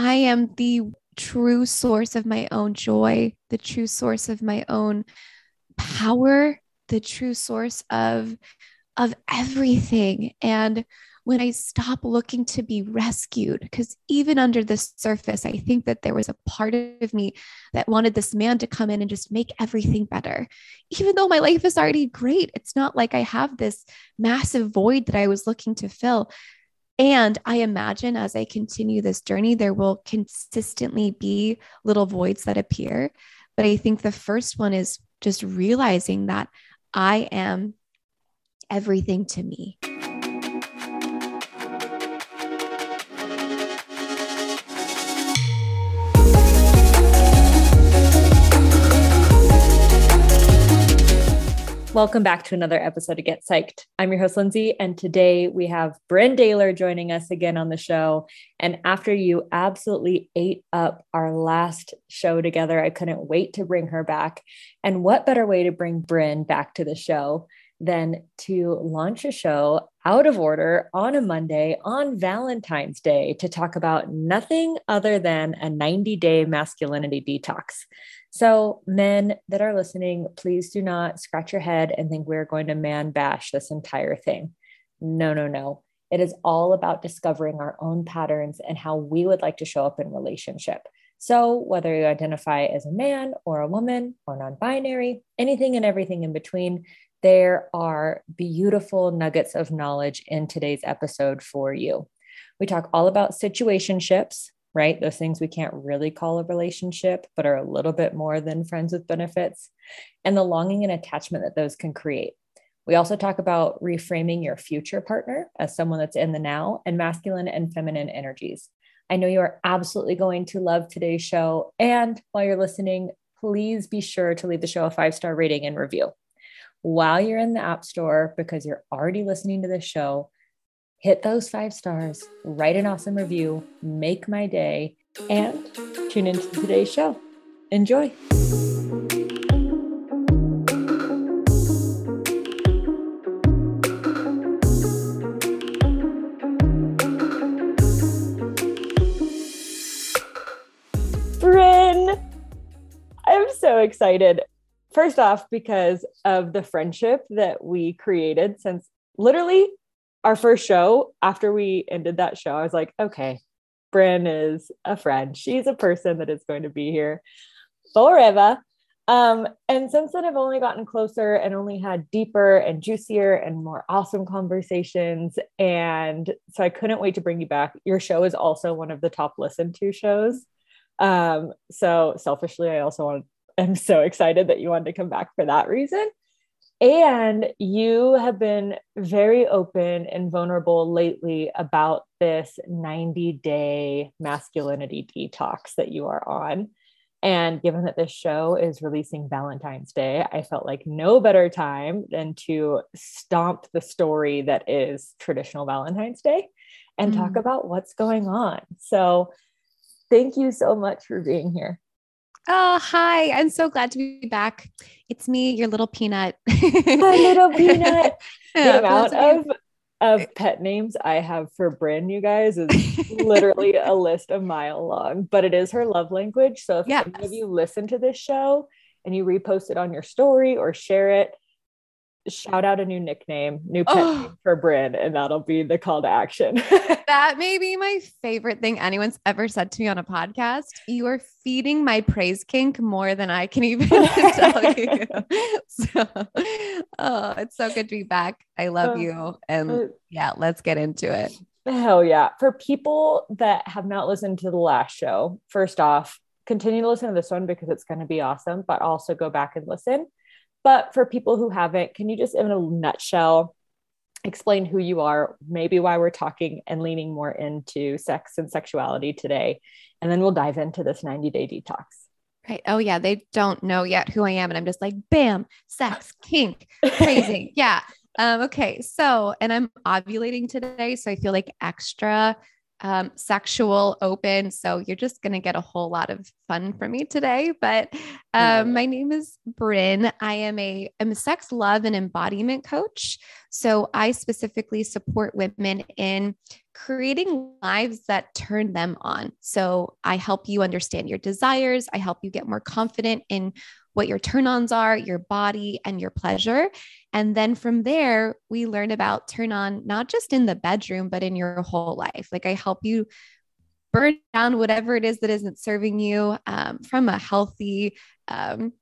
I am the true source of my own joy, the true source of my own power, the true source of of everything. And when I stop looking to be rescued, because even under the surface, I think that there was a part of me that wanted this man to come in and just make everything better. Even though my life is already great, it's not like I have this massive void that I was looking to fill. And I imagine as I continue this journey, there will consistently be little voids that appear. But I think the first one is just realizing that I am everything to me. Welcome back to another episode of Get Psyched. I'm your host, Lindsey, and today we have Bryn Daylor joining us again on the show. And after you absolutely ate up our last show together, I couldn't wait to bring her back. And what better way to bring Bryn back to the show than to launch a show out of order on a Monday on Valentine's Day to talk about nothing other than a 90 day masculinity detox. So, men that are listening, please do not scratch your head and think we're going to man bash this entire thing. No, no, no. It is all about discovering our own patterns and how we would like to show up in relationship. So, whether you identify as a man or a woman or non binary, anything and everything in between, there are beautiful nuggets of knowledge in today's episode for you. We talk all about situationships, right? Those things we can't really call a relationship, but are a little bit more than friends with benefits, and the longing and attachment that those can create. We also talk about reframing your future partner as someone that's in the now and masculine and feminine energies. I know you are absolutely going to love today's show. And while you're listening, please be sure to leave the show a five star rating and review. While you're in the App Store, because you're already listening to this show, hit those five stars, write an awesome review, make my day, and tune into today's show. Enjoy. Bryn, I'm so excited. First off, because of the friendship that we created since literally our first show, after we ended that show, I was like, okay, Bryn is a friend. She's a person that is going to be here forever. Um, and since then, I've only gotten closer and only had deeper and juicier and more awesome conversations. And so I couldn't wait to bring you back. Your show is also one of the top listened to shows. Um, so selfishly, I also want, I'm so excited that you wanted to come back for that reason. And you have been very open and vulnerable lately about this 90 day masculinity detox that you are on. And given that this show is releasing Valentine's Day, I felt like no better time than to stomp the story that is traditional Valentine's Day and mm. talk about what's going on. So, thank you so much for being here. Oh, hi. I'm so glad to be back. It's me, your little peanut. My little peanut. The amount of, of pet names I have for Bryn, you guys, is literally a list a mile long, but it is her love language. So if yes. any of you listen to this show and you repost it on your story or share it, shout out a new nickname, new pet oh. name for Bryn, and that'll be the call to action. that may be my favorite thing anyone's ever said to me on a podcast. You are feeding my praise kink more than I can even tell you. So, oh, it's so good to be back. I love uh, you. And uh, yeah, let's get into it. Hell yeah. For people that have not listened to the last show, first off, continue to listen to this one because it's going to be awesome, but also go back and listen. But for people who haven't, can you just, in a nutshell, explain who you are, maybe why we're talking and leaning more into sex and sexuality today? And then we'll dive into this 90 day detox. Right. Oh, yeah. They don't know yet who I am. And I'm just like, bam, sex, kink, crazy. yeah. Um, okay. So, and I'm ovulating today. So I feel like extra um, sexual, open. So you're just going to get a whole lot of fun from me today. But um, my name is Bryn. I am a, I'm a sex, love, and embodiment coach. So I specifically support women in creating lives that turn them on. So I help you understand your desires. I help you get more confident in what your turn ons are, your body, and your pleasure. And then from there, we learn about turn on, not just in the bedroom, but in your whole life. Like I help you burn down whatever it is that isn't serving you um, from a healthy, um,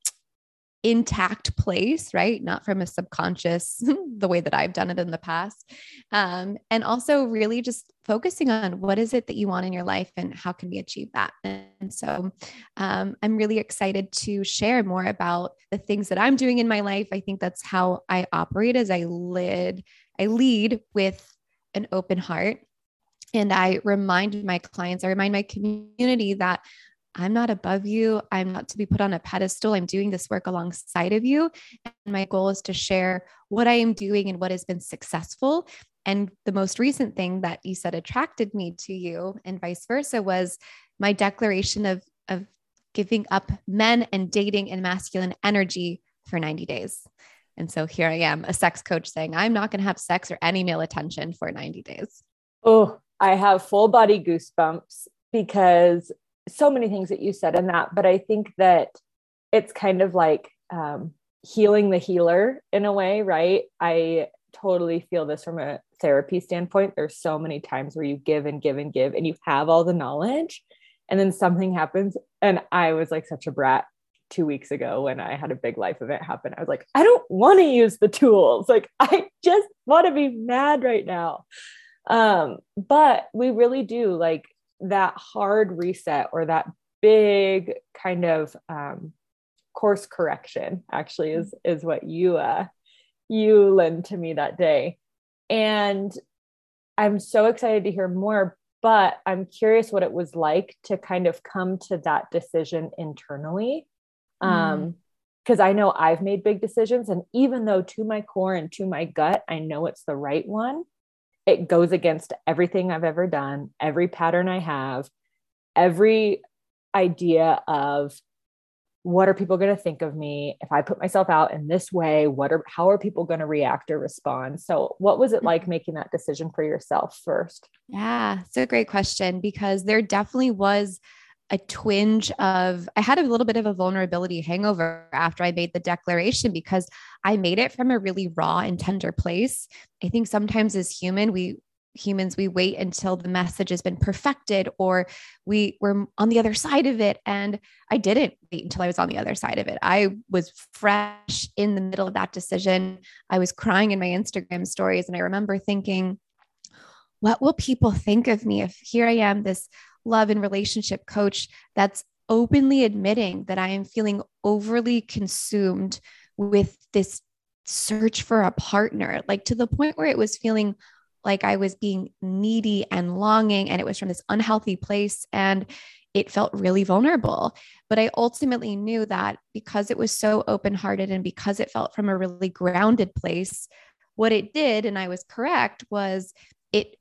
intact place, right? Not from a subconscious, the way that I've done it in the past. Um, and also, really just focusing on what is it that you want in your life and how can we achieve that. And so, um, I'm really excited to share more about the things that I'm doing in my life. I think that's how I operate as I lead, I lead with an open heart. And I remind my clients, I remind my community that I'm not above you. I'm not to be put on a pedestal. I'm doing this work alongside of you. And my goal is to share what I am doing and what has been successful. And the most recent thing that you said attracted me to you and vice versa was my declaration of, of giving up men and dating and masculine energy for 90 days. And so here I am, a sex coach saying, I'm not going to have sex or any male attention for 90 days. Oh, I have full body goosebumps because so many things that you said in that, but I think that it's kind of like um, healing the healer in a way, right? I totally feel this from a therapy standpoint. There's so many times where you give and give and give, and you have all the knowledge, and then something happens. And I was like such a brat two weeks ago when I had a big life event happen. I was like, I don't want to use the tools. Like, I just want to be mad right now. Um, but we really do like that hard reset or that big kind of um, course correction actually is is what you uh you lent to me that day and i'm so excited to hear more but i'm curious what it was like to kind of come to that decision internally um because mm. i know i've made big decisions and even though to my core and to my gut i know it's the right one it goes against everything I've ever done, every pattern I have, every idea of what are people going to think of me if I put myself out in this way? What are how are people going to react or respond? So, what was it like mm-hmm. making that decision for yourself first? Yeah, it's a great question because there definitely was a twinge of I had a little bit of a vulnerability hangover after I made the declaration because I made it from a really raw and tender place. I think sometimes as human we humans we wait until the message has been perfected or we were on the other side of it and I didn't wait until I was on the other side of it. I was fresh in the middle of that decision. I was crying in my Instagram stories and I remember thinking what will people think of me if here I am this love and relationship coach that's openly admitting that I am feeling overly consumed with this search for a partner, like to the point where it was feeling like I was being needy and longing, and it was from this unhealthy place. And it felt really vulnerable. But I ultimately knew that because it was so open hearted and because it felt from a really grounded place, what it did, and I was correct, was it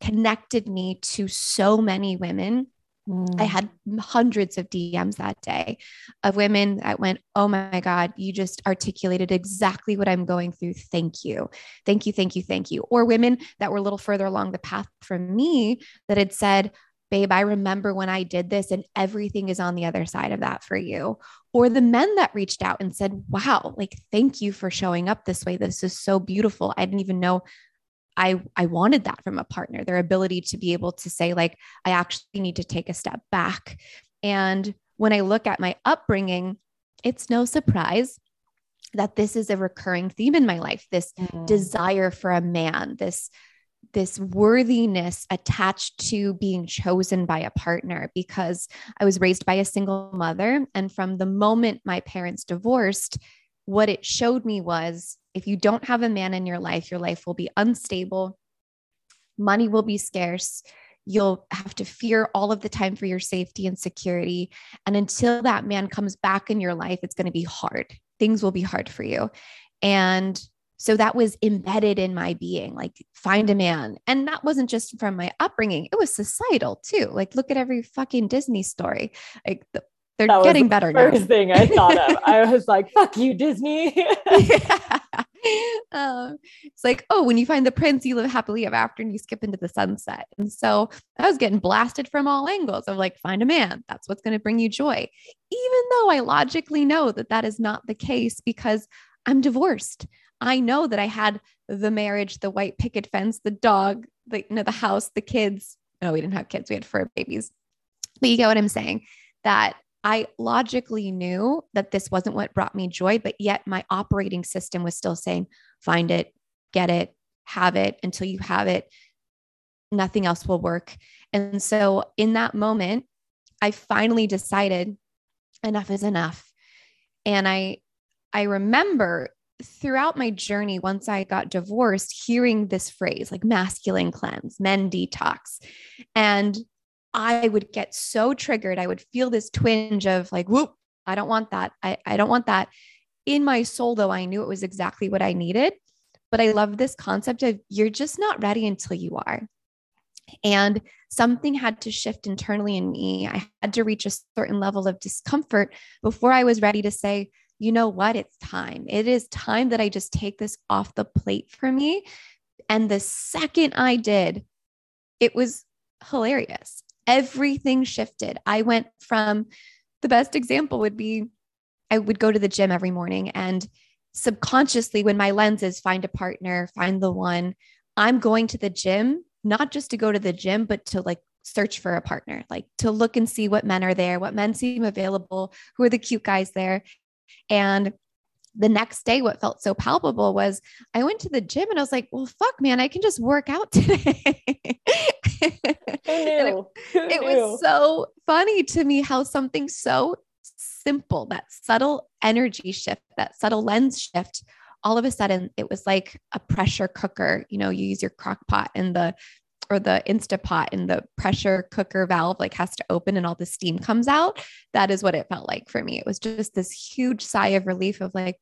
connected me to so many women. Mm. I had hundreds of DMs that day of women that went, Oh my God, you just articulated exactly what I'm going through. Thank you. Thank you. Thank you. Thank you. Or women that were a little further along the path from me that had said, Babe, I remember when I did this, and everything is on the other side of that for you. Or the men that reached out and said, Wow, like, thank you for showing up this way. This is so beautiful. I didn't even know I I wanted that from a partner, their ability to be able to say like I actually need to take a step back. And when I look at my upbringing, it's no surprise that this is a recurring theme in my life, this mm-hmm. desire for a man, this this worthiness attached to being chosen by a partner because I was raised by a single mother and from the moment my parents divorced what it showed me was if you don't have a man in your life, your life will be unstable, money will be scarce. You'll have to fear all of the time for your safety and security. And until that man comes back in your life, it's going to be hard. Things will be hard for you. And so that was embedded in my being like, find a man. And that wasn't just from my upbringing, it was societal too. Like, look at every fucking Disney story. Like, the they're that getting the better first now. thing I thought of. I was like, fuck you, Disney. yeah. um, it's like, oh, when you find the prince, you live happily ever after and you skip into the sunset. And so I was getting blasted from all angles of like, find a man. That's what's going to bring you joy. Even though I logically know that that is not the case because I'm divorced. I know that I had the marriage, the white picket fence, the dog, the, you know, the house, the kids. No, we didn't have kids. We had fur babies. But you get what I'm saying? That I logically knew that this wasn't what brought me joy, but yet my operating system was still saying, find it, get it, have it until you have it. Nothing else will work. And so in that moment, I finally decided enough is enough. And I I remember throughout my journey once I got divorced hearing this phrase like masculine cleanse, men detox. And I would get so triggered. I would feel this twinge of like, whoop, I don't want that. I, I don't want that. In my soul, though, I knew it was exactly what I needed. But I love this concept of you're just not ready until you are. And something had to shift internally in me. I had to reach a certain level of discomfort before I was ready to say, you know what? It's time. It is time that I just take this off the plate for me. And the second I did, it was hilarious everything shifted. I went from the best example would be I would go to the gym every morning and subconsciously, when my lenses find a partner, find the one, I'm going to the gym, not just to go to the gym, but to like search for a partner, like to look and see what men are there, what men seem available, who are the cute guys there. And the next day, what felt so palpable was I went to the gym and I was like, well, fuck, man, I can just work out today. it, it was so funny to me how something so simple, that subtle energy shift, that subtle lens shift, all of a sudden it was like a pressure cooker. You know, you use your crock pot and the or the Instapot and the pressure cooker valve like has to open and all the steam comes out. That is what it felt like for me. It was just this huge sigh of relief of like,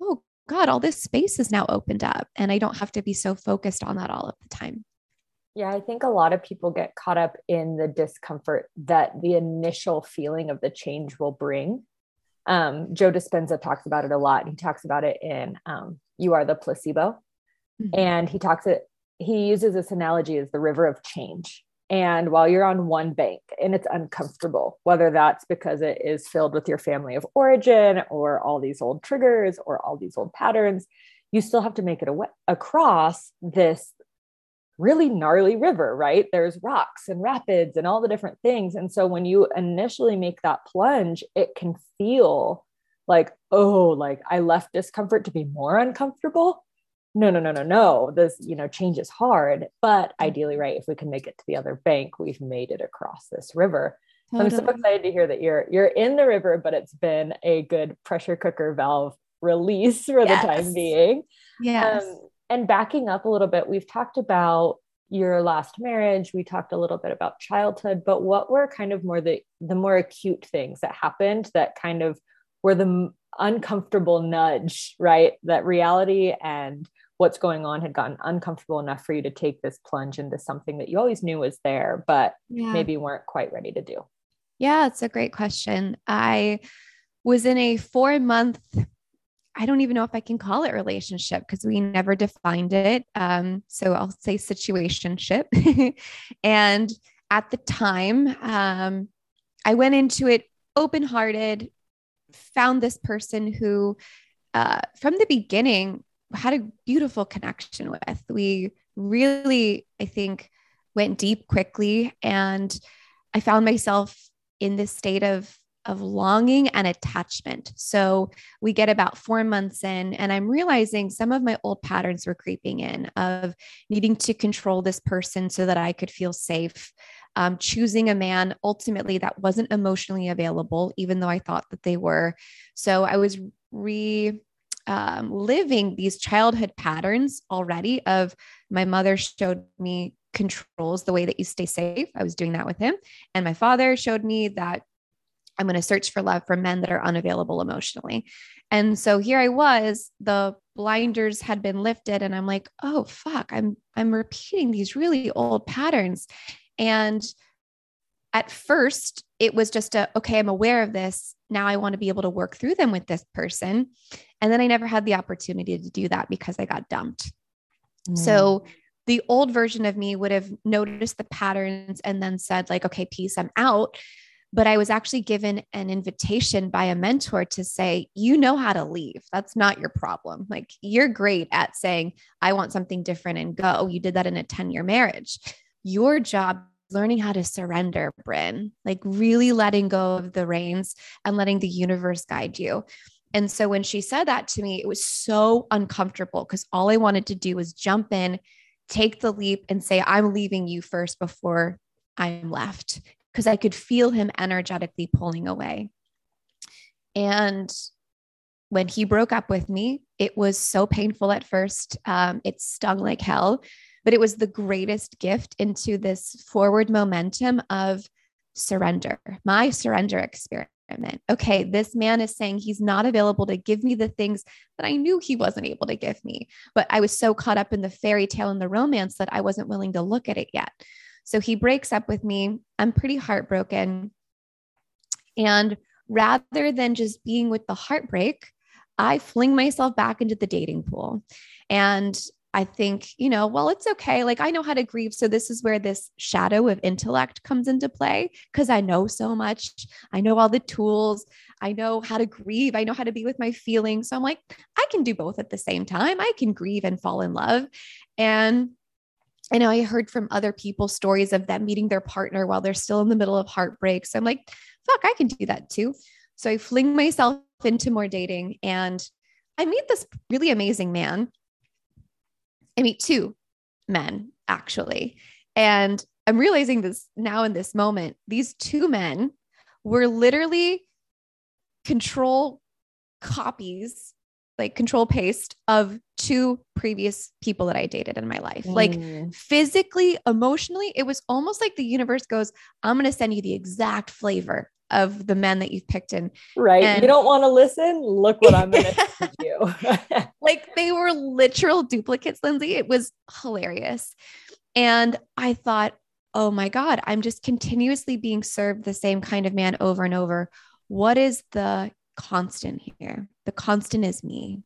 oh God, all this space is now opened up. And I don't have to be so focused on that all of the time. Yeah, I think a lot of people get caught up in the discomfort that the initial feeling of the change will bring. Um, Joe Dispenza talks about it a lot. He talks about it in um, "You Are the Placebo," mm-hmm. and he talks it. He uses this analogy as the river of change. And while you're on one bank and it's uncomfortable, whether that's because it is filled with your family of origin or all these old triggers or all these old patterns, you still have to make it away, across this really gnarly river, right? There's rocks and rapids and all the different things. And so when you initially make that plunge, it can feel like, oh, like I left discomfort to be more uncomfortable. No, no, no, no, no. This, you know, change is hard, but ideally, right, if we can make it to the other bank, we've made it across this river. I'm so excited to hear that you're you're in the river, but it's been a good pressure cooker valve release for yes. the time being. Yes. Um, and backing up a little bit, we've talked about your last marriage, we talked a little bit about childhood, but what were kind of more the the more acute things that happened that kind of were the uncomfortable nudge, right? That reality and what's going on had gotten uncomfortable enough for you to take this plunge into something that you always knew was there, but yeah. maybe weren't quite ready to do? Yeah, it's a great question. I was in a four month I don't even know if I can call it relationship because we never defined it. Um, so I'll say situationship. and at the time, um, I went into it open hearted, found this person who, uh, from the beginning, had a beautiful connection with. We really, I think, went deep quickly. And I found myself in this state of of longing and attachment. So we get about four months in, and I'm realizing some of my old patterns were creeping in of needing to control this person so that I could feel safe. Um, choosing a man ultimately that wasn't emotionally available, even though I thought that they were. So I was re um, living these childhood patterns already of my mother showed me controls the way that you stay safe. I was doing that with him. And my father showed me that I'm going to search for love for men that are unavailable emotionally. And so here I was, the blinders had been lifted and I'm like, "Oh fuck, I'm I'm repeating these really old patterns." And at first, it was just a, okay, I'm aware of this. Now I want to be able to work through them with this person. And then I never had the opportunity to do that because I got dumped. Mm. So the old version of me would have noticed the patterns and then said, like, okay, peace, I'm out. But I was actually given an invitation by a mentor to say, you know how to leave. That's not your problem. Like, you're great at saying, I want something different and go. You did that in a 10 year marriage. Your job learning how to surrender, Bryn, like really letting go of the reins and letting the universe guide you. And so when she said that to me, it was so uncomfortable because all I wanted to do was jump in, take the leap, and say, I'm leaving you first before I'm left because I could feel him energetically pulling away. And when he broke up with me, it was so painful at first. Um, it stung like hell but it was the greatest gift into this forward momentum of surrender, my surrender experiment. Okay, this man is saying he's not available to give me the things that I knew he wasn't able to give me. But I was so caught up in the fairy tale and the romance that I wasn't willing to look at it yet. So he breaks up with me. I'm pretty heartbroken. And rather than just being with the heartbreak, I fling myself back into the dating pool. And I think, you know, well, it's okay. Like I know how to grieve. So this is where this shadow of intellect comes into play because I know so much. I know all the tools. I know how to grieve. I know how to be with my feelings. So I'm like, I can do both at the same time. I can grieve and fall in love. And I know I heard from other people stories of them meeting their partner while they're still in the middle of heartbreak. So I'm like, fuck, I can do that too. So I fling myself into more dating and I meet this really amazing man I meet two men actually. And I'm realizing this now in this moment. These two men were literally control copies, like control paste of two previous people that I dated in my life. Mm. Like physically, emotionally, it was almost like the universe goes, I'm going to send you the exact flavor of the men that you've picked in. Right. And you don't want to listen? Look what I'm going to do. like they were literal duplicates, Lindsey. It was hilarious. And I thought, oh my God, I'm just continuously being served the same kind of man over and over. What is the constant here? The constant is me.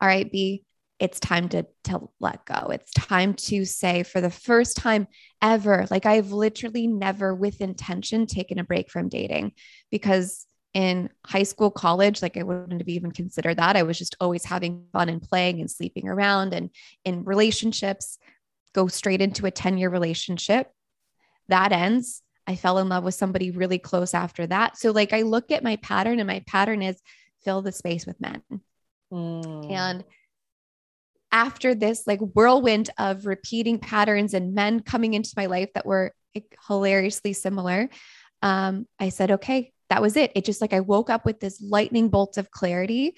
All right, B, it's time to, to let go. It's time to say, for the first time ever, like I've literally never, with intention, taken a break from dating because in high school, college, like I wouldn't have even considered that. I was just always having fun and playing and sleeping around and in relationships, go straight into a 10 year relationship. That ends. I fell in love with somebody really close after that. So, like, I look at my pattern, and my pattern is fill the space with men. Mm. And after this like whirlwind of repeating patterns and men coming into my life that were like, hilariously similar, um, I said, okay, that was it. It just like I woke up with this lightning bolt of clarity.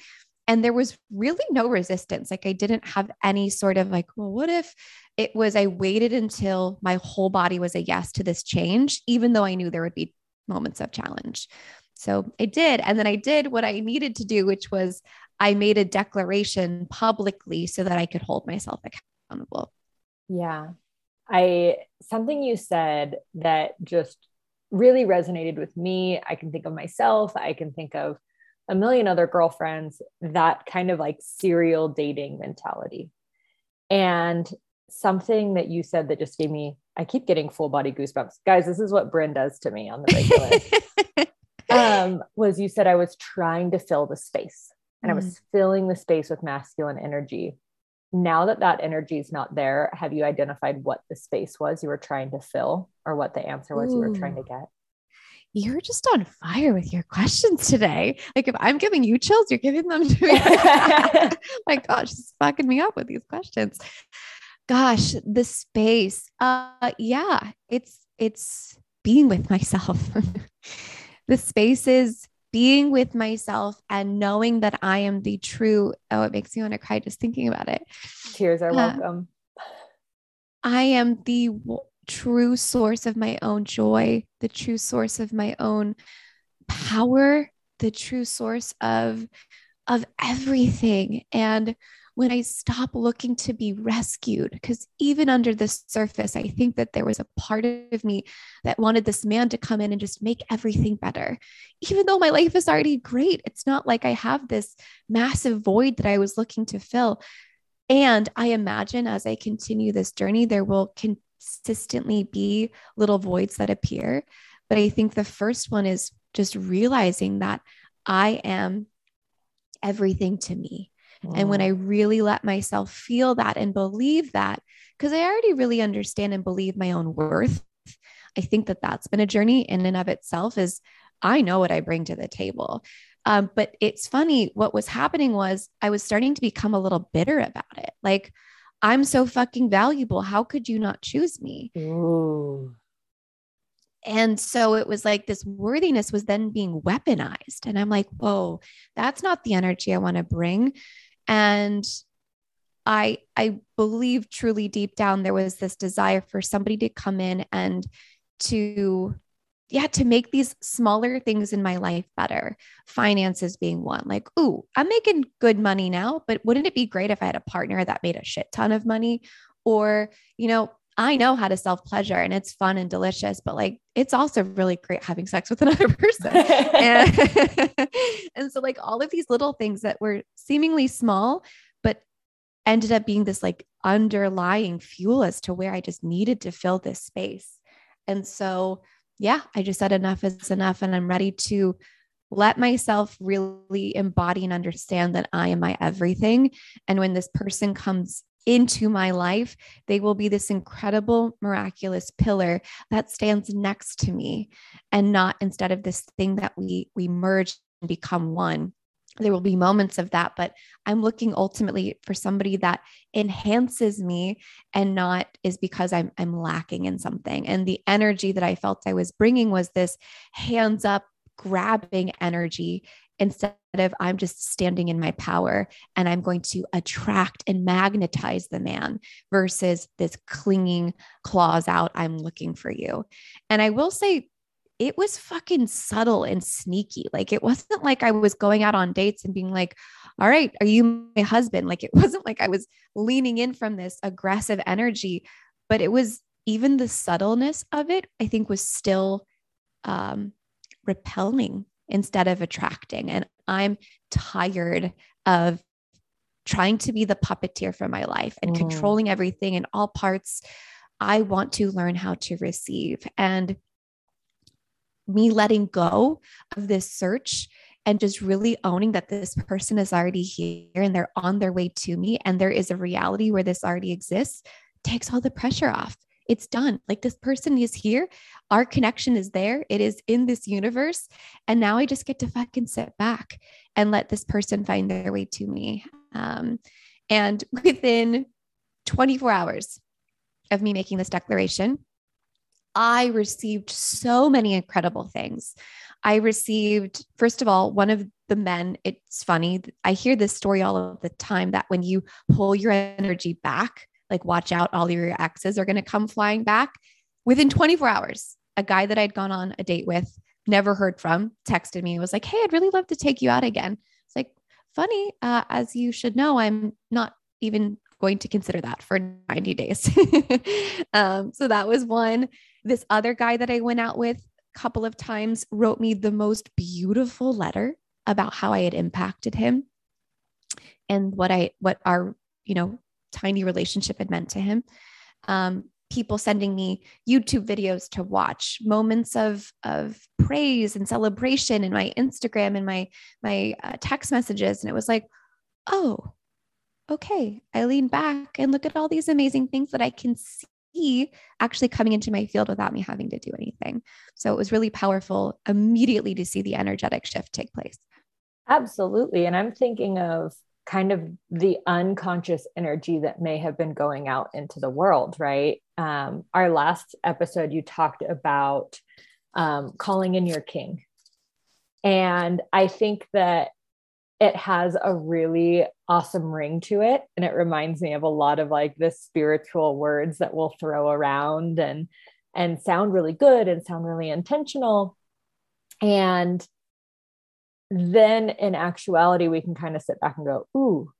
And there was really no resistance. Like I didn't have any sort of like, well, what if it was I waited until my whole body was a yes to this change, even though I knew there would be moments of challenge. So I did. And then I did what I needed to do, which was I made a declaration publicly so that I could hold myself accountable. Yeah. I something you said that just really resonated with me. I can think of myself, I can think of a million other girlfriends, that kind of like serial dating mentality. And something that you said that just gave me, I keep getting full body goosebumps. Guys, this is what Bryn does to me on the regular. um, was you said I was trying to fill the space and mm. I was mm. filling the space with masculine energy. Now that that energy is not there, have you identified what the space was you were trying to fill or what the answer was Ooh. you were trying to get? You're just on fire with your questions today. Like if I'm giving you chills, you're giving them to me. My gosh, it's fucking me up with these questions. Gosh, the space. Uh yeah, it's it's being with myself. the space is being with myself and knowing that I am the true, oh, it makes me want to cry just thinking about it. Tears are uh, welcome. I am the w- true source of my own joy, the true source of my own power, the true source of of everything. And when I stop looking to be rescued. Because even under the surface, I think that there was a part of me that wanted this man to come in and just make everything better. Even though my life is already great, it's not like I have this massive void that I was looking to fill. And I imagine as I continue this journey, there will consistently be little voids that appear. But I think the first one is just realizing that I am everything to me. And when I really let myself feel that and believe that, because I already really understand and believe my own worth, I think that that's been a journey in and of itself. Is I know what I bring to the table. Um, but it's funny, what was happening was I was starting to become a little bitter about it. Like, I'm so fucking valuable. How could you not choose me? Ooh. And so it was like this worthiness was then being weaponized. And I'm like, whoa, that's not the energy I want to bring. And I I believe truly deep down there was this desire for somebody to come in and to yeah, to make these smaller things in my life better. Finances being one. Like, ooh, I'm making good money now, but wouldn't it be great if I had a partner that made a shit ton of money? Or, you know, I know how to self pleasure and it's fun and delicious, but like it's also really great having sex with another person. and, and so, like, all of these little things that were seemingly small, but ended up being this like underlying fuel as to where I just needed to fill this space. And so, yeah, I just said enough is enough. And I'm ready to let myself really embody and understand that I am my everything. And when this person comes into my life, they will be this incredible, miraculous pillar that stands next to me and not instead of this thing that we we merge and become one. There will be moments of that but i'm looking ultimately for somebody that enhances me and not is because i'm i'm lacking in something. And the energy that i felt i was bringing was this hands up grabbing energy instead of i'm just standing in my power and i'm going to attract and magnetize the man versus this clinging claws out i'm looking for you and i will say it was fucking subtle and sneaky. Like it wasn't like I was going out on dates and being like, all right, are you my husband? Like it wasn't like I was leaning in from this aggressive energy, but it was even the subtleness of it, I think was still um, repelling instead of attracting. And I'm tired of trying to be the puppeteer for my life and mm. controlling everything in all parts. I want to learn how to receive. And me letting go of this search and just really owning that this person is already here and they're on their way to me and there is a reality where this already exists takes all the pressure off. It's done. Like this person is here. Our connection is there. It is in this universe. And now I just get to fucking sit back and let this person find their way to me. Um, and within 24 hours of me making this declaration, I received so many incredible things. I received, first of all, one of the men, it's funny. I hear this story all of the time that when you pull your energy back, like watch out, all your exes are going to come flying back. Within 24 hours, a guy that I'd gone on a date with, never heard from, texted me, was like, Hey, I'd really love to take you out again. It's like, funny, uh, as you should know, I'm not even going to consider that for 90 days. um, so that was one. This other guy that I went out with a couple of times wrote me the most beautiful letter about how I had impacted him and what I what our, you know, tiny relationship had meant to him. Um, people sending me YouTube videos to watch, moments of of praise and celebration in my Instagram and my my uh, text messages, and it was like, oh, okay. I lean back and look at all these amazing things that I can see actually coming into my field without me having to do anything. So it was really powerful immediately to see the energetic shift take place. Absolutely. And I'm thinking of kind of the unconscious energy that may have been going out into the world, right? Um, our last episode, you talked about um, calling in your king. And I think that it has a really awesome ring to it and it reminds me of a lot of like the spiritual words that we'll throw around and and sound really good and sound really intentional and then in actuality we can kind of sit back and go ooh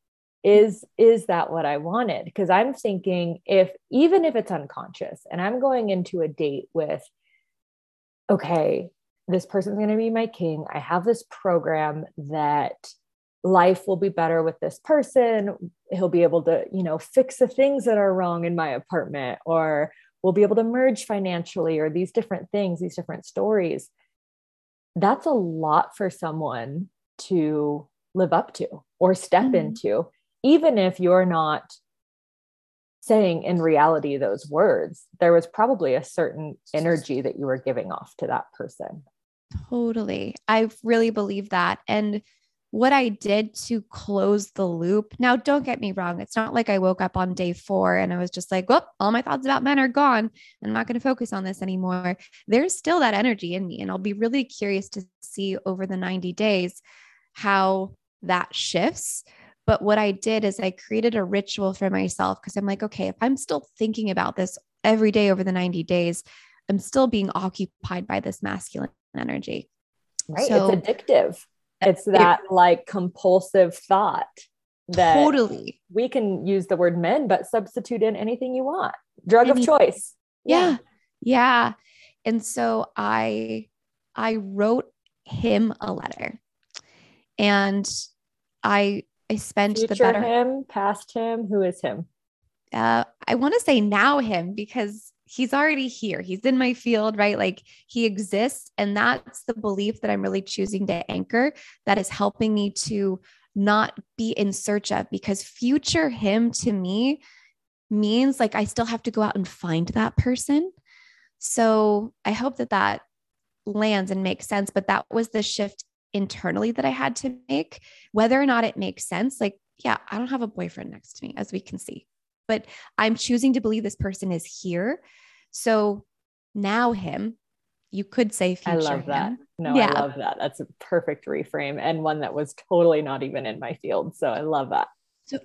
is is that what i wanted? Because i'm thinking if even if it's unconscious and i'm going into a date with okay this person's going to be my king. I have this program that life will be better with this person. He'll be able to you know fix the things that are wrong in my apartment or we'll be able to merge financially or these different things these different stories that's a lot for someone to live up to or step mm-hmm. into even if you're not saying in reality those words there was probably a certain energy that you were giving off to that person. Totally. I really believe that. And what I did to close the loop. Now, don't get me wrong. It's not like I woke up on day four and I was just like, well, all my thoughts about men are gone. I'm not going to focus on this anymore. There's still that energy in me. And I'll be really curious to see over the 90 days how that shifts. But what I did is I created a ritual for myself because I'm like, okay, if I'm still thinking about this every day over the 90 days, I'm still being occupied by this masculine energy. Right. So, it's addictive it's that it, like compulsive thought that totally. we can use the word men but substitute in anything you want. Drug Any, of choice. Yeah. yeah. Yeah. And so i i wrote him a letter. And i i spent Future the better him past him who is him? Uh i want to say now him because he's already here. He's in my field, right? Like he exists. And that's the belief that I'm really choosing to anchor that is helping me to not be in search of because future him to me means like I still have to go out and find that person. So I hope that that lands and makes sense. But that was the shift internally that I had to make. Whether or not it makes sense, like, yeah, I don't have a boyfriend next to me, as we can see but I'm choosing to believe this person is here. So now him, you could say future. I love that. Him. No, yeah. I love that. That's a perfect reframe and one that was totally not even in my field. So I love that. So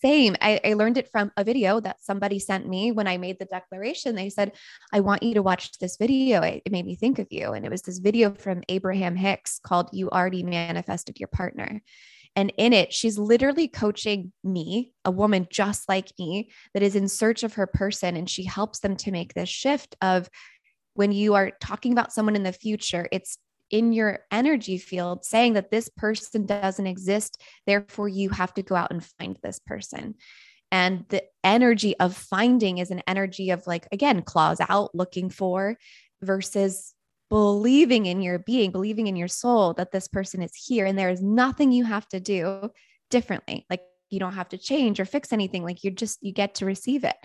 same. I, I learned it from a video that somebody sent me when I made the declaration. They said, I want you to watch this video. It, it made me think of you. And it was this video from Abraham Hicks called You Already Manifested Your Partner. And in it, she's literally coaching me, a woman just like me, that is in search of her person. And she helps them to make this shift of when you are talking about someone in the future, it's in your energy field saying that this person doesn't exist. Therefore, you have to go out and find this person. And the energy of finding is an energy of, like, again, claws out, looking for versus believing in your being, believing in your soul that this person is here and there is nothing you have to do differently. Like you don't have to change or fix anything. Like you just, you get to receive it.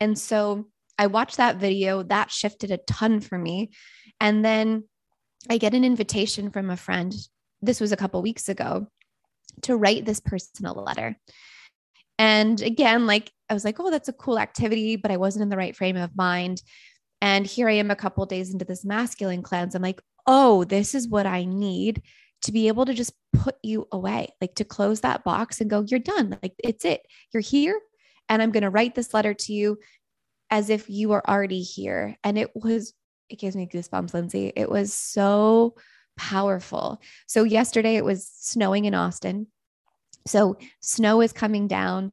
And so I watched that video, that shifted a ton for me. And then I get an invitation from a friend. This was a couple weeks ago to write this person a letter. And again, like I was like, oh, that's a cool activity, but I wasn't in the right frame of mind. And here I am a couple days into this masculine cleanse. I'm like, oh, this is what I need to be able to just put you away, like to close that box and go, you're done. Like it's it. You're here. And I'm going to write this letter to you as if you were already here. And it was, it gives me goosebumps, Lindsey. It was so powerful. So yesterday it was snowing in Austin. So snow is coming down.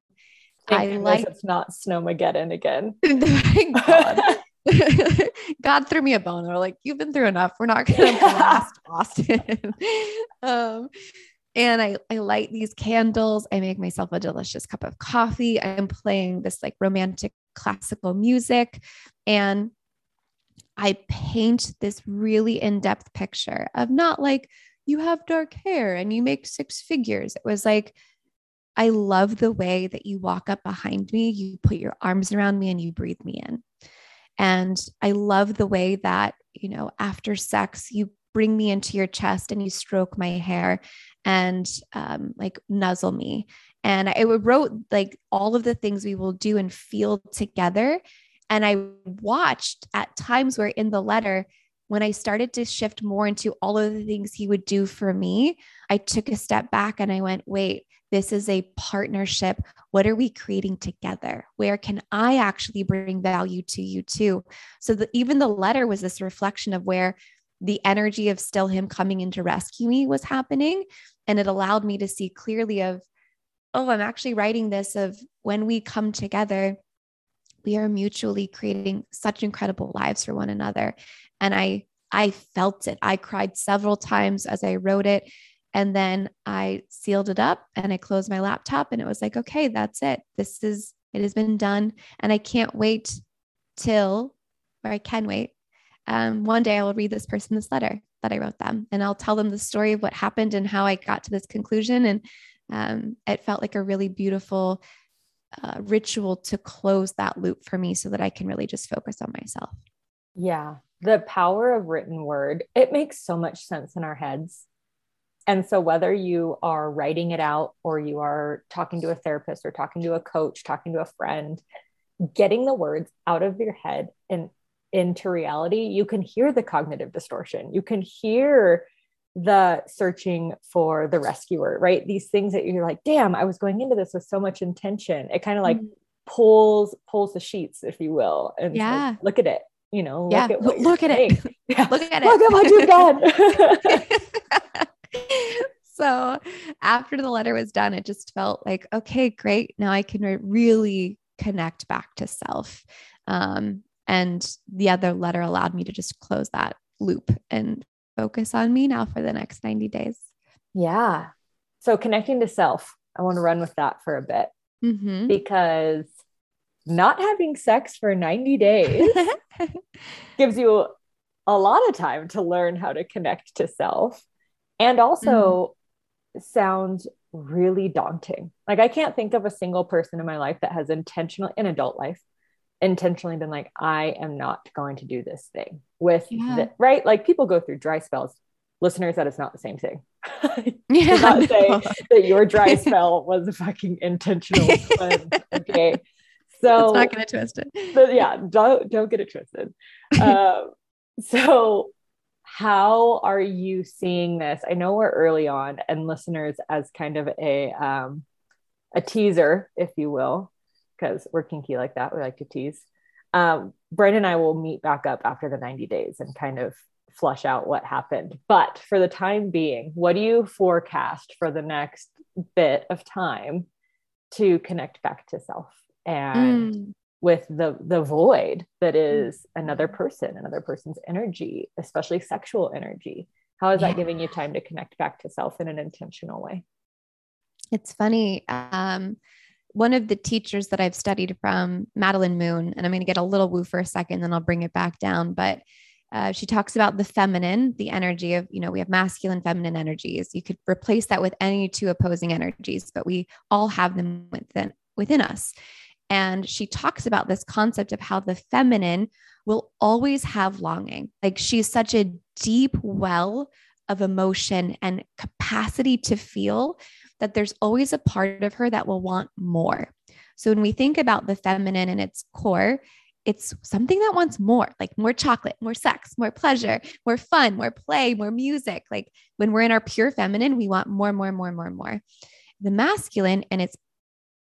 Thank I like it's not snowmageddon again. Thank God. God threw me a bone. They're like, you've been through enough. We're not going to blast Boston. um, and I, I light these candles. I make myself a delicious cup of coffee. I'm playing this like romantic classical music. And I paint this really in depth picture of not like you have dark hair and you make six figures. It was like, I love the way that you walk up behind me, you put your arms around me, and you breathe me in. And I love the way that, you know, after sex, you bring me into your chest and you stroke my hair and um, like nuzzle me. And I wrote like all of the things we will do and feel together. And I watched at times where in the letter, when I started to shift more into all of the things he would do for me, I took a step back and I went, wait, this is a partnership. What are we creating together? Where can I actually bring value to you too? So that even the letter was this reflection of where the energy of still him coming in to rescue me was happening. And it allowed me to see clearly of, oh, I'm actually writing this of when we come together, we are mutually creating such incredible lives for one another. And I I felt it. I cried several times as I wrote it. And then I sealed it up and I closed my laptop and it was like, okay, that's it. This is, it has been done. And I can't wait till, or I can wait. Um, one day I will read this person this letter that I wrote them and I'll tell them the story of what happened and how I got to this conclusion. And um, it felt like a really beautiful uh, ritual to close that loop for me so that I can really just focus on myself. Yeah. The power of written word, it makes so much sense in our heads. And so, whether you are writing it out or you are talking to a therapist or talking to a coach, talking to a friend, getting the words out of your head and into reality, you can hear the cognitive distortion. You can hear the searching for the rescuer, right? These things that you're like, damn, I was going into this with so much intention. It kind of like mm-hmm. pulls pulls the sheets, if you will, and yeah, like, look at it. You know, yeah, look at, look at it. Yeah. Look at it. Look at what you've done. so after the letter was done, it just felt like, okay, great. Now I can re- really connect back to self. Um, and the other letter allowed me to just close that loop and focus on me now for the next 90 days. Yeah. So connecting to self, I want to run with that for a bit mm-hmm. because not having sex for 90 days gives you a lot of time to learn how to connect to self and also mm. sounds really daunting. Like I can't think of a single person in my life that has intentionally in adult life intentionally been like I am not going to do this thing with yeah. the, right like people go through dry spells listeners that is not the same thing yeah, not no. say that your dry spell was a fucking intentional okay so Let's not twist it but yeah don't don't get it twisted um, so how are you seeing this? I know we're early on, and listeners, as kind of a um, a teaser, if you will, because we're kinky like that. We like to tease. Um, Bryn and I will meet back up after the 90 days and kind of flush out what happened. But for the time being, what do you forecast for the next bit of time to connect back to self and mm with the the void that mm. another person another person's energy especially sexual energy how is yeah. that giving you time to connect back to self in an intentional way it's funny um, one of the teachers that I've studied from, Madeline Moon, and I'm going to get a little woo for a second, then I'll bring it back down. But uh, she talks about the feminine, the energy of, you know, we have masculine, feminine energies. You could replace that with any two opposing energies, but we all have them within within us. And she talks about this concept of how the feminine will always have longing. Like she's such a deep well of emotion and capacity to feel that there's always a part of her that will want more. So when we think about the feminine and its core, it's something that wants more, like more chocolate, more sex, more pleasure, more fun, more play, more music. Like when we're in our pure feminine, we want more, more, more, more, more. The masculine and its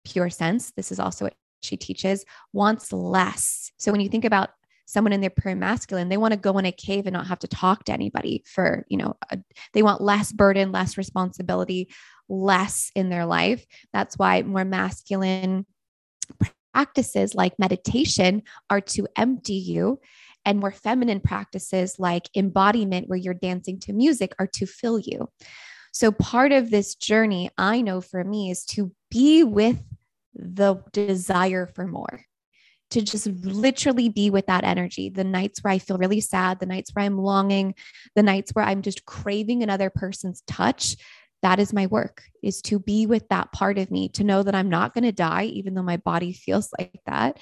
pure sense, this is also what she teaches, wants less. So when you think about someone in their pure masculine, they want to go in a cave and not have to talk to anybody for, you know, a, they want less burden, less responsibility, less in their life. That's why more masculine practices like meditation are to empty you and more feminine practices like embodiment where you're dancing to music are to fill you. So part of this journey I know for me is to be with the desire for more to just literally be with that energy. The nights where I feel really sad, the nights where I'm longing, the nights where I'm just craving another person's touch. That is my work is to be with that part of me, to know that I'm not going to die, even though my body feels like that.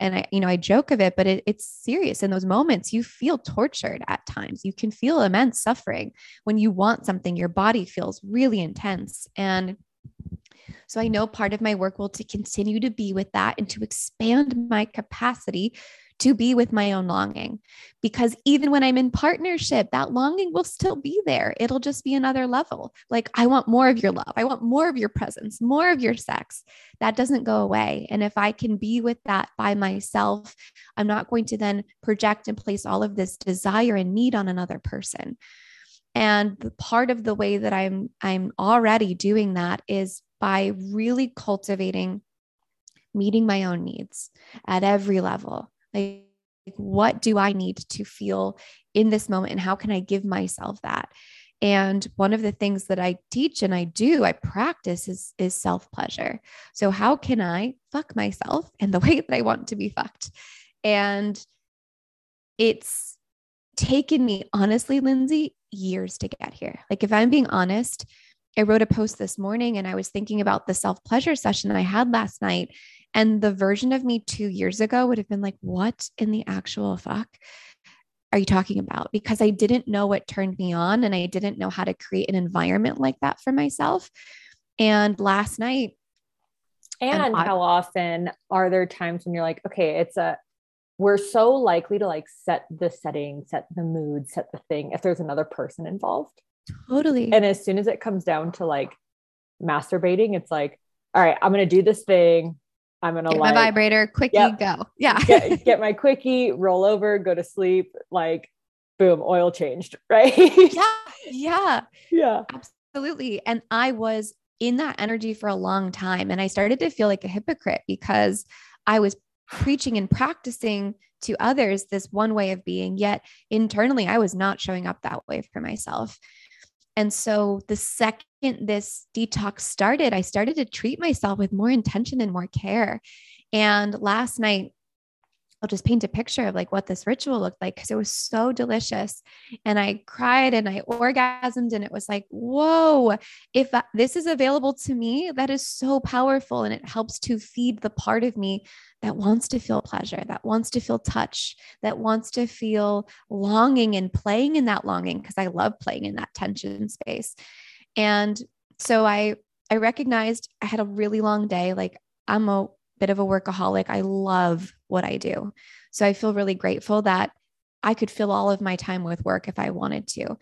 And I, you know, I joke of it, but it, it's serious. In those moments, you feel tortured at times. You can feel immense suffering when you want something. Your body feels really intense. And so I know part of my work will to continue to be with that and to expand my capacity to be with my own longing. Because even when I'm in partnership, that longing will still be there. It'll just be another level. Like, I want more of your love. I want more of your presence, more of your sex. That doesn't go away. And if I can be with that by myself, I'm not going to then project and place all of this desire and need on another person. And part of the way that I'm I'm already doing that is by really cultivating meeting my own needs at every level. Like, what do I need to feel in this moment? And how can I give myself that? And one of the things that I teach and I do, I practice is, is self pleasure. So, how can I fuck myself in the way that I want to be fucked? And it's taken me, honestly, Lindsey, years to get here. Like, if I'm being honest, I wrote a post this morning and I was thinking about the self pleasure session I had last night. And the version of me two years ago would have been like, what in the actual fuck are you talking about? Because I didn't know what turned me on and I didn't know how to create an environment like that for myself. And last night, and how often are there times when you're like, okay, it's a, we're so likely to like set the setting, set the mood, set the thing if there's another person involved. Totally. And as soon as it comes down to like masturbating, it's like, all right, I'm going to do this thing. I'm gonna get like my vibrator, quickie, yep, go. Yeah. get, get my quickie, roll over, go to sleep, like boom, oil changed, right? yeah. Yeah. Yeah. Absolutely. And I was in that energy for a long time. And I started to feel like a hypocrite because I was preaching and practicing to others this one way of being, yet internally I was not showing up that way for myself. And so the second this detox started, I started to treat myself with more intention and more care. And last night, I'll just paint a picture of like what this ritual looked like because it was so delicious. And I cried and I orgasmed, and it was like, whoa, if this is available to me, that is so powerful. And it helps to feed the part of me that wants to feel pleasure, that wants to feel touch, that wants to feel longing and playing in that longing because I love playing in that tension space. And so I I recognized I had a really long day. Like I'm a bit of a workaholic. I love what I do. So I feel really grateful that I could fill all of my time with work if I wanted to.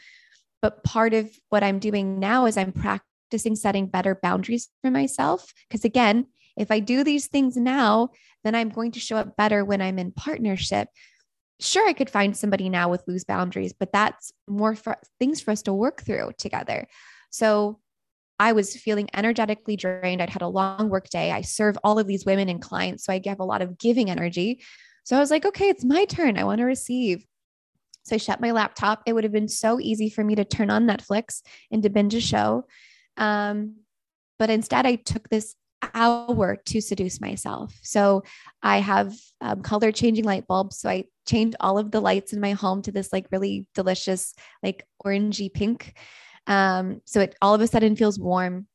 But part of what I'm doing now is I'm practicing setting better boundaries for myself. Because again, if I do these things now, then I'm going to show up better when I'm in partnership. Sure, I could find somebody now with loose boundaries, but that's more for things for us to work through together. So I was feeling energetically drained. I'd had a long work day. I serve all of these women and clients. So I have a lot of giving energy. So I was like, okay, it's my turn. I want to receive. So I shut my laptop. It would have been so easy for me to turn on Netflix and to binge a show. Um, but instead, I took this hour to seduce myself. So I have um, color changing light bulbs. So I changed all of the lights in my home to this like really delicious, like orangey pink. Um, so it all of a sudden feels warm.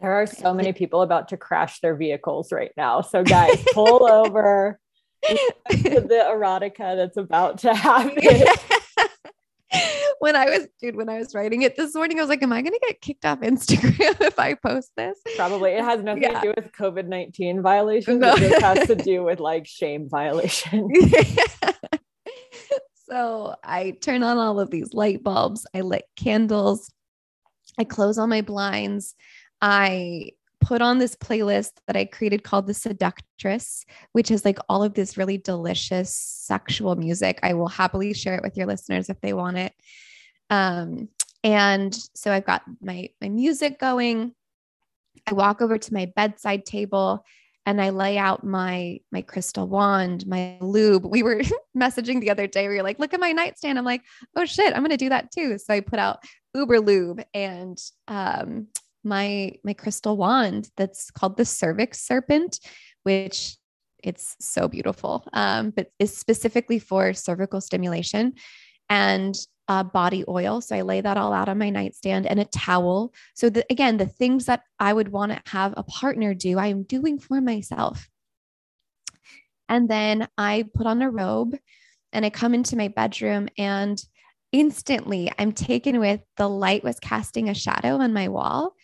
There are so many people about to crash their vehicles right now. So guys, pull over the erotica that's about to happen. when I was, dude, when I was writing it this morning, I was like, am I going to get kicked off Instagram if I post this? Probably. It has nothing yeah. to do with COVID 19 violations. No. It has to do with like shame violations. so I turn on all of these light bulbs. I lit candles. I close all my blinds. I put on this playlist that I created called The Seductress, which is like all of this really delicious sexual music. I will happily share it with your listeners if they want it. Um, and so I've got my my music going. I walk over to my bedside table and I lay out my my crystal wand, my lube. We were messaging the other day. We were like, "Look at my nightstand." I'm like, "Oh shit, I'm gonna do that too." So I put out Uber lube and um, my my crystal wand that's called the cervix serpent, which it's so beautiful, um, but is specifically for cervical stimulation and uh, body oil. So I lay that all out on my nightstand and a towel. So the, again, the things that I would want to have a partner do, I am doing for myself. And then I put on a robe and I come into my bedroom and instantly I'm taken with the light was casting a shadow on my wall.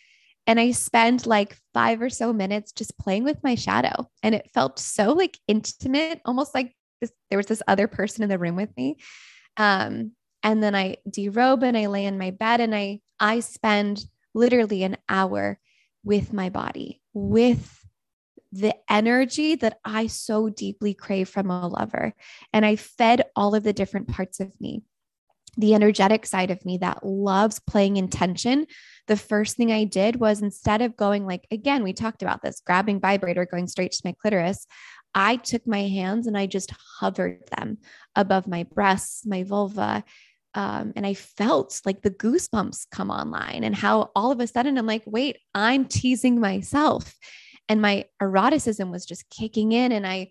And I spent like five or so minutes just playing with my shadow. And it felt so like intimate, almost like this, there was this other person in the room with me. Um, and then I derobe and I lay in my bed and I I spend literally an hour with my body, with the energy that I so deeply crave from a lover. And I fed all of the different parts of me the energetic side of me that loves playing intention the first thing I did was instead of going like, again, we talked about this, grabbing vibrator, going straight to my clitoris, I took my hands and I just hovered them above my breasts, my vulva. Um, and I felt like the goosebumps come online, and how all of a sudden I'm like, wait, I'm teasing myself. And my eroticism was just kicking in. And I,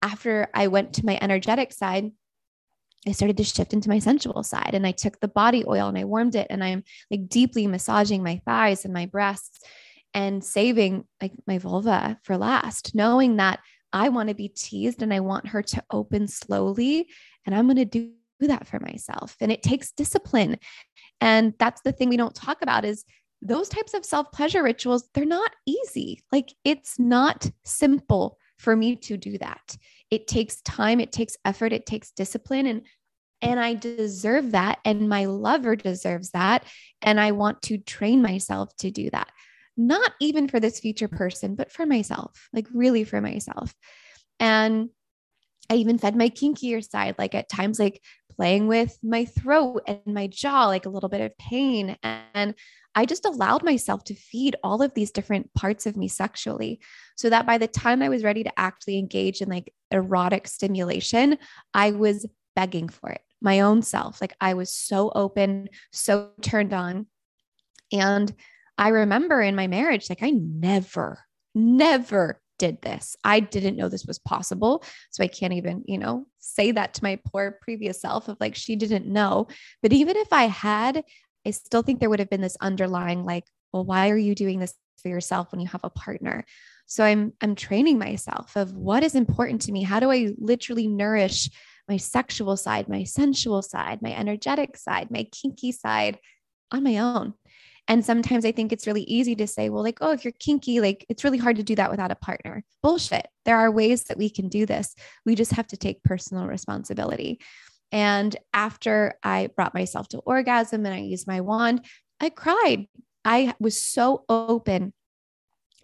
after I went to my energetic side, I started to shift into my sensual side and I took the body oil and I warmed it and I'm like deeply massaging my thighs and my breasts and saving like my vulva for last, knowing that I want to be teased and I want her to open slowly. And I'm going to do that for myself. And it takes discipline. And that's the thing we don't talk about is those types of self pleasure rituals, they're not easy. Like it's not simple for me to do that. It takes time, it takes effort, it takes discipline. And and I deserve that. And my lover deserves that. And I want to train myself to do that not even for this future person, but for myself, like really for myself. And I even fed my kinkier side, like at times, like playing with my throat and my jaw, like a little bit of pain. And I just allowed myself to feed all of these different parts of me sexually so that by the time I was ready to actually engage in like erotic stimulation, I was begging for it, my own self. Like I was so open, so turned on. And I remember in my marriage, like I never, never did this. I didn't know this was possible. So I can't even, you know, say that to my poor previous self of like, she didn't know. But even if I had, I still think there would have been this underlying, like, well, why are you doing this for yourself when you have a partner? So I'm I'm training myself of what is important to me. How do I literally nourish my sexual side, my sensual side, my energetic side, my kinky side on my own? And sometimes I think it's really easy to say, well, like, oh, if you're kinky, like it's really hard to do that without a partner. Bullshit. There are ways that we can do this. We just have to take personal responsibility. And after I brought myself to orgasm and I used my wand, I cried. I was so open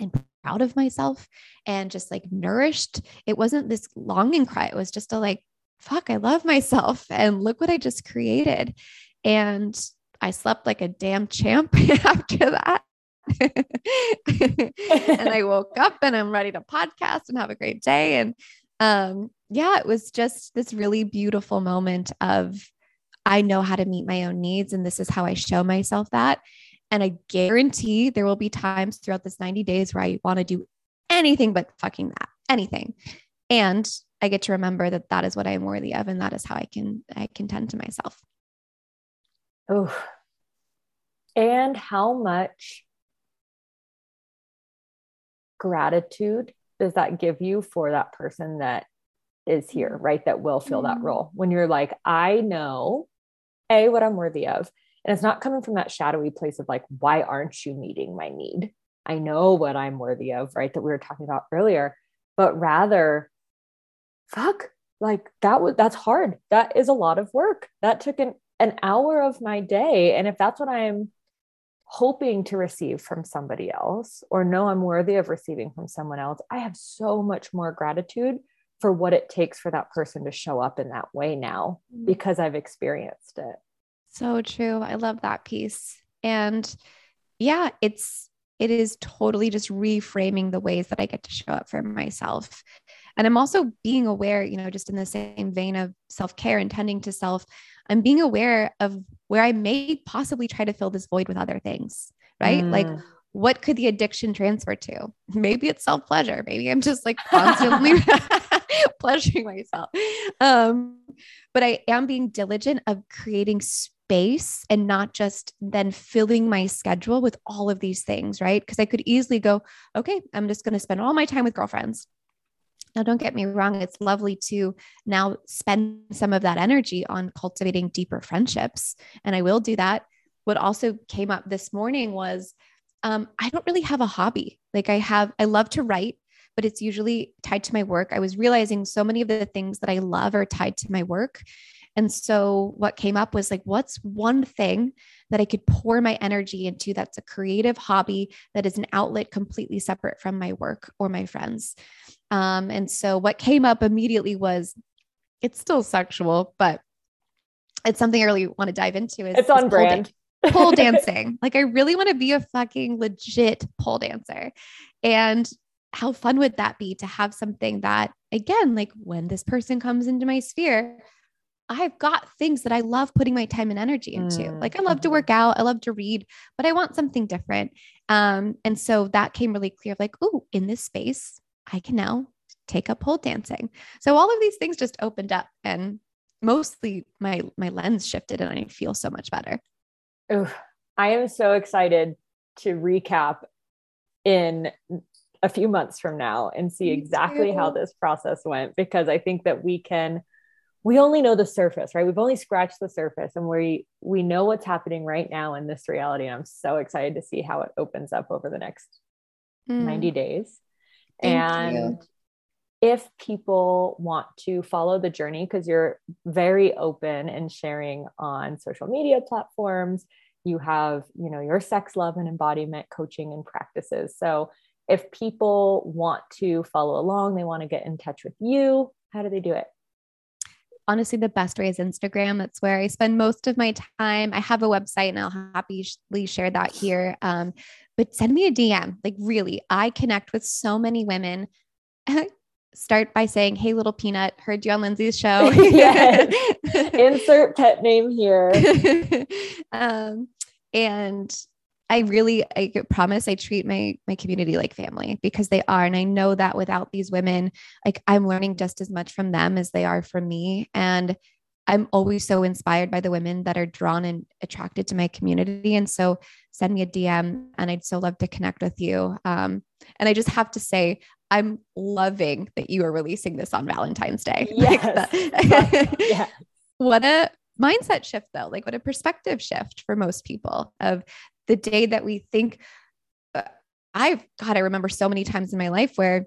and proud of myself and just like nourished. It wasn't this longing cry. It was just a like, fuck, I love myself. And look what I just created. And I slept like a damn champ after that. and I woke up and I'm ready to podcast and have a great day. And um, yeah, it was just this really beautiful moment of I know how to meet my own needs, and this is how I show myself that. And I guarantee there will be times throughout this 90 days where I want to do anything but fucking that, anything. And I get to remember that that is what I am worthy of, and that is how I can I can tend to myself. Oh, and how much gratitude does that give you for that person that is here, right? That will fill that mm-hmm. role when you're like, I know A, what I'm worthy of. And it's not coming from that shadowy place of like, why aren't you meeting my need? I know what I'm worthy of, right? That we were talking about earlier, but rather, fuck, like that was that's hard. That is a lot of work. That took an an hour of my day. And if that's what I'm hoping to receive from somebody else or know I'm worthy of receiving from someone else, I have so much more gratitude for what it takes for that person to show up in that way now mm. because I've experienced it. So true. I love that piece. And yeah, it's it is totally just reframing the ways that I get to show up for myself. And I'm also being aware, you know, just in the same vein of self care and tending to self, I'm being aware of where I may possibly try to fill this void with other things, right? Mm. Like, what could the addiction transfer to? Maybe it's self pleasure. Maybe I'm just like constantly pleasuring myself. Um, but I am being diligent of creating space and not just then filling my schedule with all of these things, right? Because I could easily go, okay, I'm just going to spend all my time with girlfriends. Now, don't get me wrong, it's lovely to now spend some of that energy on cultivating deeper friendships. And I will do that. What also came up this morning was um, I don't really have a hobby. Like, I have, I love to write, but it's usually tied to my work. I was realizing so many of the things that I love are tied to my work. And so what came up was like, what's one thing that I could pour my energy into that's a creative hobby that is an outlet completely separate from my work or my friends? Um, and so what came up immediately was it's still sexual, but it's something I really want to dive into. Is, it's on brand. pole dancing. Like I really want to be a fucking legit pole dancer. And how fun would that be to have something that again, like when this person comes into my sphere, I've got things that I love putting my time and energy into. Mm, like I love to work out, I love to read, but I want something different. Um, and so that came really clear like, oh, in this space, I can now take up pole dancing. So all of these things just opened up and mostly my my lens shifted and I feel so much better. Oh, I am so excited to recap in a few months from now and see exactly how this process went because I think that we can we only know the surface, right? We've only scratched the surface and we we know what's happening right now in this reality. And I'm so excited to see how it opens up over the next mm. 90 days. Thank and you. if people want to follow the journey, because you're very open and sharing on social media platforms, you have, you know, your sex, love, and embodiment coaching and practices. So if people want to follow along, they want to get in touch with you, how do they do it? Honestly the best way is Instagram. That's where I spend most of my time. I have a website and I'll happily share that here. Um, but send me a DM. Like, really, I connect with so many women. Start by saying, Hey, little peanut, heard you on Lindsey's show. Insert pet name here. um, and I really, I promise I treat my, my community like family because they are. And I know that without these women, like I'm learning just as much from them as they are from me. And I'm always so inspired by the women that are drawn and attracted to my community. And so send me a DM and I'd so love to connect with you. Um, and I just have to say, I'm loving that you are releasing this on Valentine's Day. Yes. yeah. What a mindset shift though, like what a perspective shift for most people of the day that we think uh, I've God, I remember so many times in my life where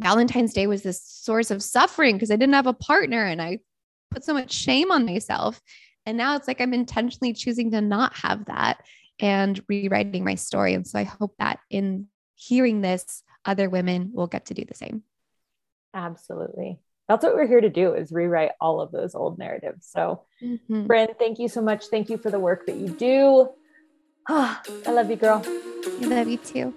Valentine's Day was this source of suffering because I didn't have a partner and I put so much shame on myself. And now it's like I'm intentionally choosing to not have that and rewriting my story. And so I hope that in hearing this, other women will get to do the same. Absolutely. That's what we're here to do is rewrite all of those old narratives. So, mm-hmm. Bryn, thank you so much. Thank you for the work that you do. Oh, I love you, girl. I love you too.